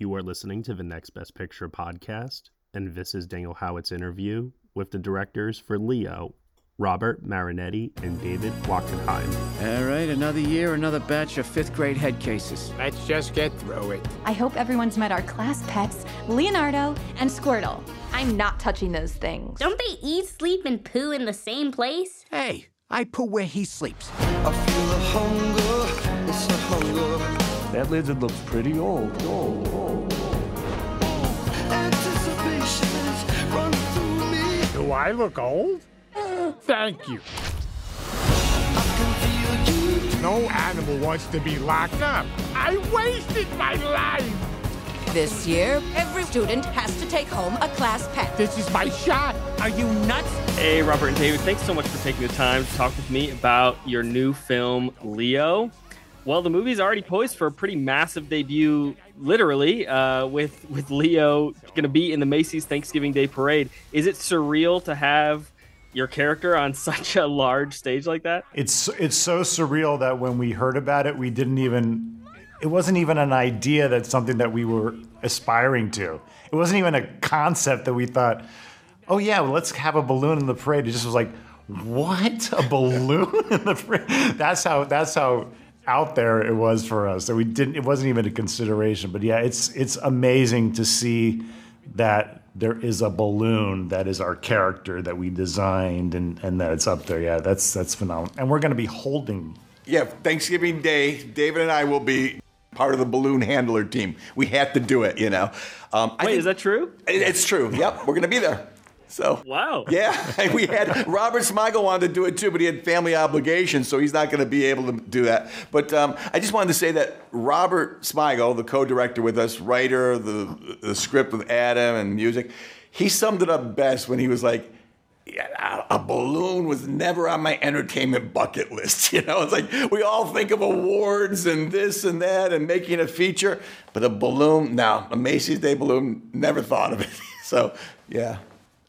You are listening to the Next Best Picture podcast, and this is Daniel Howat's interview with the directors for Leo, Robert Marianetti and David Wachtenheim. All right, another year, another batch of fifth grade head cases. Let's just get through it. I hope everyone's met our class pets, Leonardo and Squirtle. I'm not touching those things. Don't they eat, sleep, and poo in the same place? Hey, I poo where he sleeps. I feel a hunger, it's a hunger. That lizard looks pretty old. old, Do I look old? Thank you. I can feel you. No animal wants to be locked up. I wasted my life. This year, every student has to take home a class pet. This is my shot. Are you nuts? Hey, Robert and David, thanks so much for taking the time to talk with me about your new film, Leo. Well, the movie's already poised for a pretty massive debut, literally, uh, with with Leo going to be in the Macy's Thanksgiving Day Parade. Is it surreal to have your character on such a large stage like that? It's it's so surreal that when we heard about it, we didn't even. It wasn't even an idea that's something that we were aspiring to. It wasn't even a concept that we thought, oh yeah, well, let's have a balloon in the parade. It just was like, what a balloon in the parade. That's how. That's how out there it was for us. that we didn't. It wasn't even a consideration. But yeah, it's it's amazing to see that there is a balloon that is our character that we designed and and that it's up there. Yeah, that's that's phenomenal. And we're going to be holding. Yeah, Thanksgiving Day, David and I will be part of the balloon handler team. We have to do it, you know. Um, Wait, think- is that true? it- It's true. Yep, we're going to be there. So Wow. yeah, we had Robert Smigel wanted to do it too, but he had family obligations, so he's not going to be able to do that. But um, I just wanted to say that Robert Smigel, the co-director with us, writer, the the script with Adam and music, he summed it up best when he was like. Yeah, a balloon was never on my entertainment bucket list. You know, it's like we all think of awards and this and that and making a feature, but a balloon, no, a Macy's Day balloon, never thought of it. So, yeah.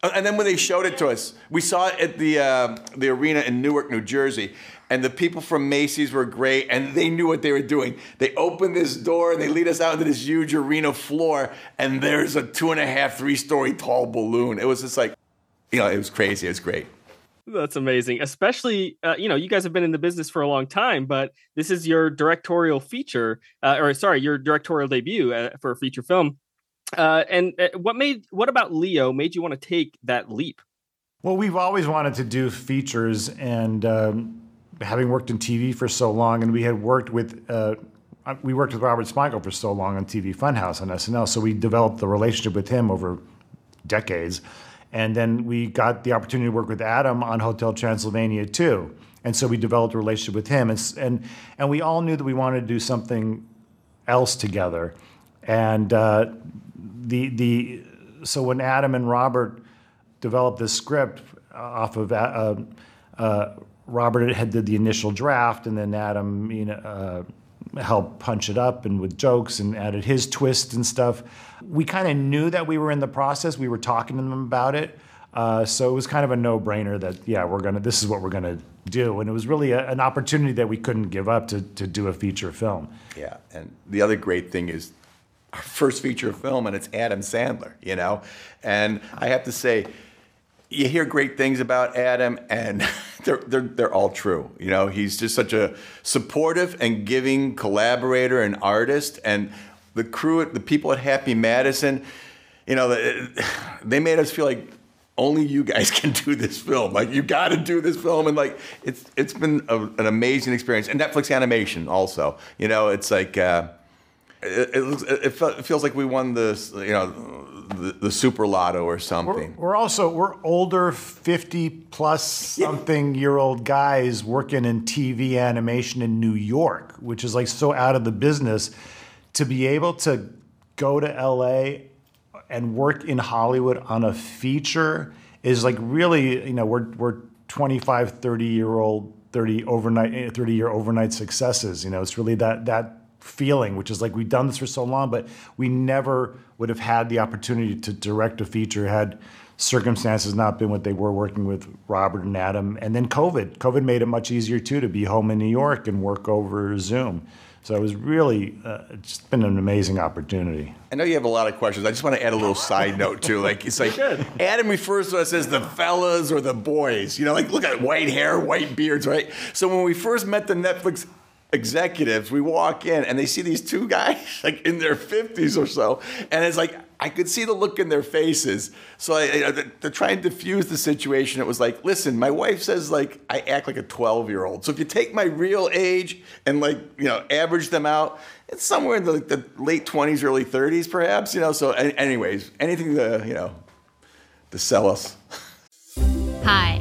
And then when they showed it to us, we saw it at the uh, the arena in Newark, New Jersey, and the people from Macy's were great, and they knew what they were doing. They opened this door and they lead us out into this huge arena floor, and there's a two and a half, three story tall balloon. It was just like, you know, it was crazy. It was great. That's amazing. Especially, uh, you know, you guys have been in the business for a long time, but this is your directorial feature, uh, or sorry, your directorial debut uh, for a feature film. Uh, and uh, what made what about Leo made you want to take that leap? Well, we've always wanted to do features, and um, having worked in TV for so long, and we had worked with. Uh, we worked with Robert Smigel for so long on TV Funhouse on SNL, so we developed the relationship with him over decades. And then we got the opportunity to work with Adam on Hotel Transylvania too. And so we developed a relationship with him. And, and, and we all knew that we wanted to do something else together. And uh, the, the, so when Adam and Robert developed this script uh, off of uh, uh, Robert had did the initial draft, and then Adam, you know, uh, helped punch it up and with jokes and added his twist and stuff. We kind of knew that we were in the process. We were talking to them about it, uh, so it was kind of a no-brainer that yeah, we're gonna. This is what we're gonna do, and it was really a, an opportunity that we couldn't give up to to do a feature film. Yeah, and the other great thing is our first feature film, and it's Adam Sandler, you know? And I have to say, you hear great things about Adam, and they're, they're, they're all true. You know, he's just such a supportive and giving collaborator and artist. And the crew, the people at Happy Madison, you know, they made us feel like only you guys can do this film. Like you got to do this film, and like it's it's been a, an amazing experience. And Netflix animation also. You know, it's like. Uh, it, it, looks, it, it feels like we won the you know the, the super lotto or We're, something. we're also we're older, fifty plus something year old guys working in TV animation in New York, which is like so out of the business. To be able to go to LA and work in Hollywood on a feature is like really, you know, we're we're 25, 30 year old, 30 overnight, 30 year overnight successes. You know, it's really that that feeling, which is like we've done this for so long, but we never would have had the opportunity to direct a feature had circumstances not been what they were working with Robert and Adam. And then COVID. COVID made it much easier too to be home in New York and work over Zoom. So it was really uh, just been an amazing opportunity. I know you have a lot of questions. I just want to add a little side note too. Like it's like Adam refers to us as the fellas or the boys. You know, like look at white hair, white beards, right? So when we first met the Netflix executives, we walk in and they see these two guys like in their 50s or so. And it's like, I could see the look in their faces. So I, I, to try and diffuse the situation, it was like, listen, my wife says like I act like a 12 year old. So if you take my real age and like, you know, average them out, it's somewhere in the, the late 20s, early 30s, perhaps, you know. So, anyways, anything to, you know, to sell us. Hi,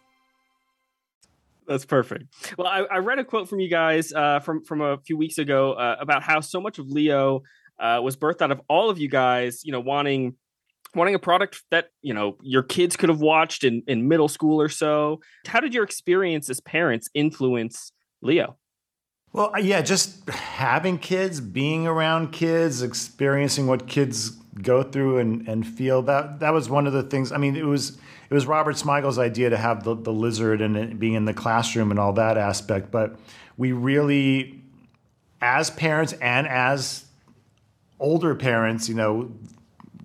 That's perfect. Well, I, I, read a quote from you guys uh, from from a few weeks ago uh, about how so much of Leo uh, was birthed out of all of you guys, you know, wanting wanting a product that you know your kids could have watched in in middle school or so. How did your experience as parents influence Leo? Well, uh, yeah, just having kids, being around kids, experiencing what kids go through and, and feel that that was one of the things. I mean, it was it was Robert Smigel's idea to have the, the lizard and being in the classroom and all that aspect. But we really, as parents and as older parents, you know,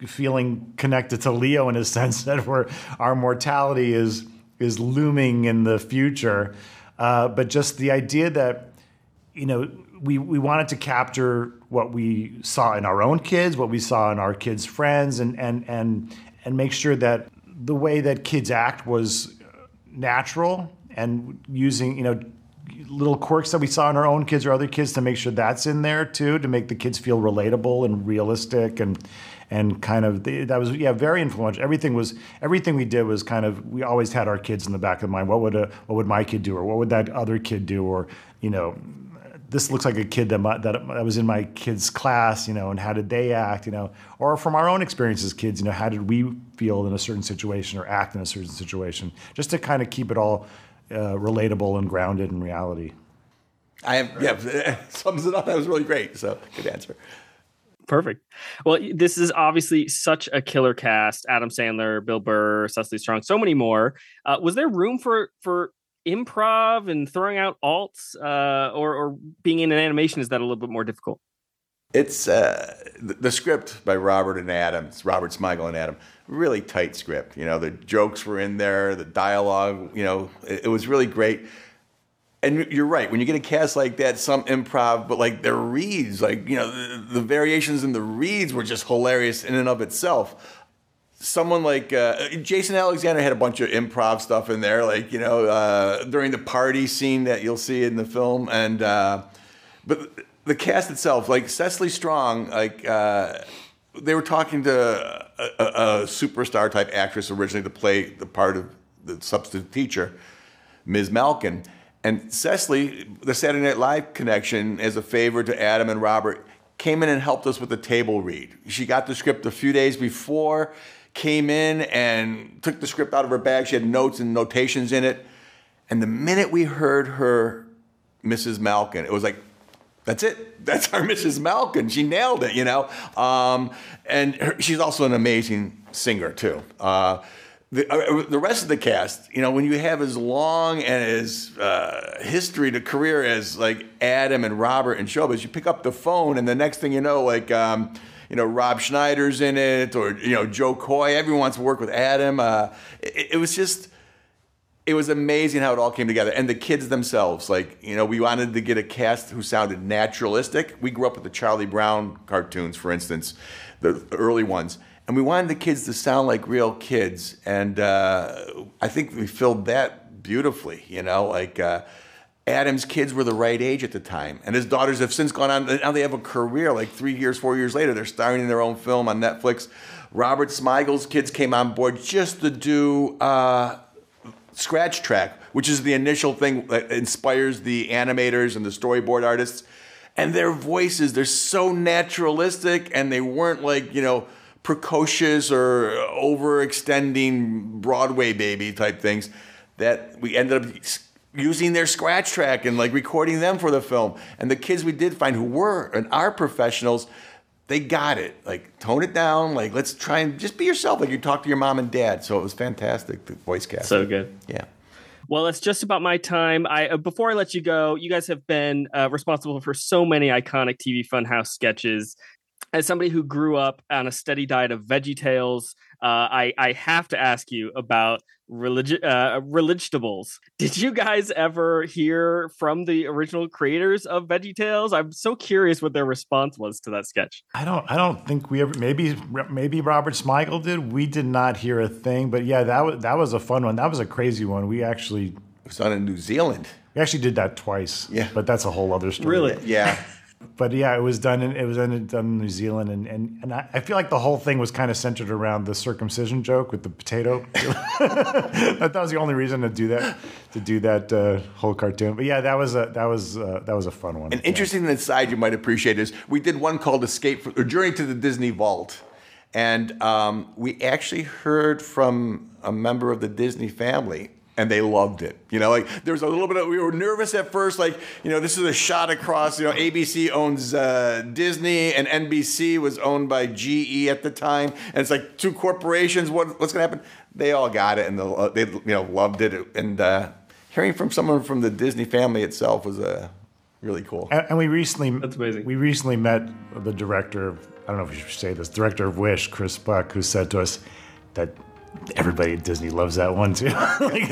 feeling connected to Leo in a sense that we're, our mortality is is looming in the future. Uh, but just the idea that you know we we wanted to capture what we saw in our own kids, what we saw in our kids' friends, and and and and make sure that the way that kids act was natural and using you know little quirks that we saw in our own kids or other kids to make sure that's in there too to make the kids feel relatable and realistic and and kind of that was yeah very influential. Everything was everything we did was kind of we always had our kids in the back of mind. What would a what would my kid do or what would that other kid do or you know this looks like a kid that, my, that was in my kid's class, you know, and how did they act, you know, or from our own experiences, kids, you know, how did we feel in a certain situation or act in a certain situation, just to kind of keep it all uh, relatable and grounded in reality. I have, yeah, sums it up. That was really great. So good answer. Perfect. Well, this is obviously such a killer cast: Adam Sandler, Bill Burr, Cecily Strong, so many more. Uh, was there room for for improv and throwing out alts, uh, or, or being in an animation is that a little bit more difficult? It's uh, the, script by Robert and Adam. Robert Smigel and Adam. Really tight script. You know, the jokes were in there, the dialogue. You know, it, it was really great. And you're right. When you get a cast like that, some improv, but like their reads, like you know, the, the variations in the reads were just hilarious in and of itself someone like uh, Jason Alexander had a bunch of improv stuff in there, like you know uh, during the party scene that you'll see in the film, and uh, but the cast itself, like Cecily Strong, like uh, they were talking to a, a, a, superstar type actress originally to play the part of the substitute teacher, Ms. Malkin. And Cecily, the Saturday Night Live connection, as a favor to Adam and Robert, came in and helped us with the table read. She got the script a few days before came in and took the script out of her bag. She had notes and notations in it. And the minute we heard her, Mrs. Malkin, it was like, that's it. That's our Mrs. Malkin. She nailed it, you know. Um, and her, she's also an amazing singer too. Uh, the, uh, the rest of the cast, you know, when you have as long and as uh, history to career as like Adam and Robert and Showbiz, you pick up the phone and the next thing you know, like. Um, you know, Rob Schneider's in it, or you know, Jo Koy. Everyone wants to work with Adam. Uh, it, it was just it was amazing how it all came together. And the kids themselves, like, you know, we wanted to get a cast who sounded naturalistic. We grew up with the Charlie Brown cartoons, for instance, the early ones. and we wanted the kids to sound like real kids, and uh, I think we filled that beautifully. You know, like. Uh, Adam's kids were the right age at the time, and his daughters have since gone on. Now they have a career. Like three years, four years later, they're starring in their own film on Netflix. Robert Smigel's kids came on board just to do uh, Scratch Track, which is the initial thing that inspires the animators and the storyboard artists. And their voices, they're so naturalistic, and they weren't like you know precocious or overextending Broadway baby type things. That we ended up using their scratch track and like recording them for the film. And the kids we did find who were and are professionals, they got it. Like tone it down. Like let's try and just be yourself. Like you talk to your mom and dad. So it was fantastic. The voice cast. So good. Yeah. Well, it's just about my time. I uh, before I let you go, you guys have been uh, responsible for so many iconic TV Funhouse sketches. As somebody who grew up on a steady diet of Veggie Tales, uh, I I have to ask you about religi- uh, religitables. Did you guys ever hear from the original creators of Veggie Tales? I'm so curious what their response was to that sketch. I don't. I don't think we ever. Maybe maybe Robert Smigel did. We did not hear a thing. But yeah, that was that was a fun one. That was a crazy one. We actually it was done in New Zealand. We actually did that twice. Yeah, but that's a whole other story. Really? Yeah. But yeah, it was done. In, it was done, in New Zealand, and and, and I, I feel like the whole thing was kind of centered around the circumcision joke with the potato. that, was the only reason to do that, to do that uh, whole cartoon. But yeah, that was a that was uh, that was a fun one. An interesting yeah. aside you might appreciate is we did one called "Escape" from, or "Journey to the Disney Vault," and um, we actually heard from a member of the Disney family and they loved it. You know, like there was a little bit of, we were nervous at first, like, you know, this is a shot across, you know, ABC owns uh, Disney and NBC was owned by GE at the time. And it's like two corporations, what, what's going to happen? They all got it and the, they, you know, loved it. And uh, hearing from someone from the Disney family itself was uh, really cool. And, and we recently, That's amazing. We recently met the director of, I don't know if you should say this, director of Wish, Chris Buck, who said to us that everybody at Disney loves that one too. like,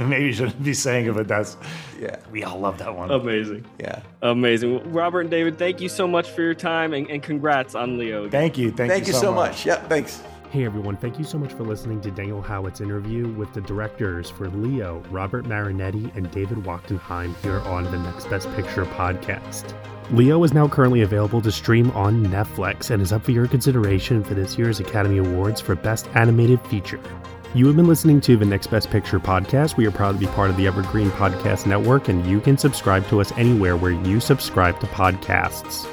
maybe you shouldn't be saying it, but that's yeah. We all love that one. Amazing. Yeah. Amazing. Robert and David, thank you so much for your time and, and congrats on Leo. Again. Thank you. Thank, thank you, you so, much. much. Yeah. Thanks. Hey everyone, thank you so much for listening to Daniel Howat's interview with the directors for Leo, Robert Marianetti, and David Wachtenheim here on the Next Best Picture podcast. Leo is now currently available to stream on Netflix and is up for your consideration for this year's Academy Awards for Best Animated Feature. You have been listening to the Next Best Picture podcast. We are proud to be part of the Evergreen Podcast Network, and you can subscribe to us anywhere where you subscribe to podcasts.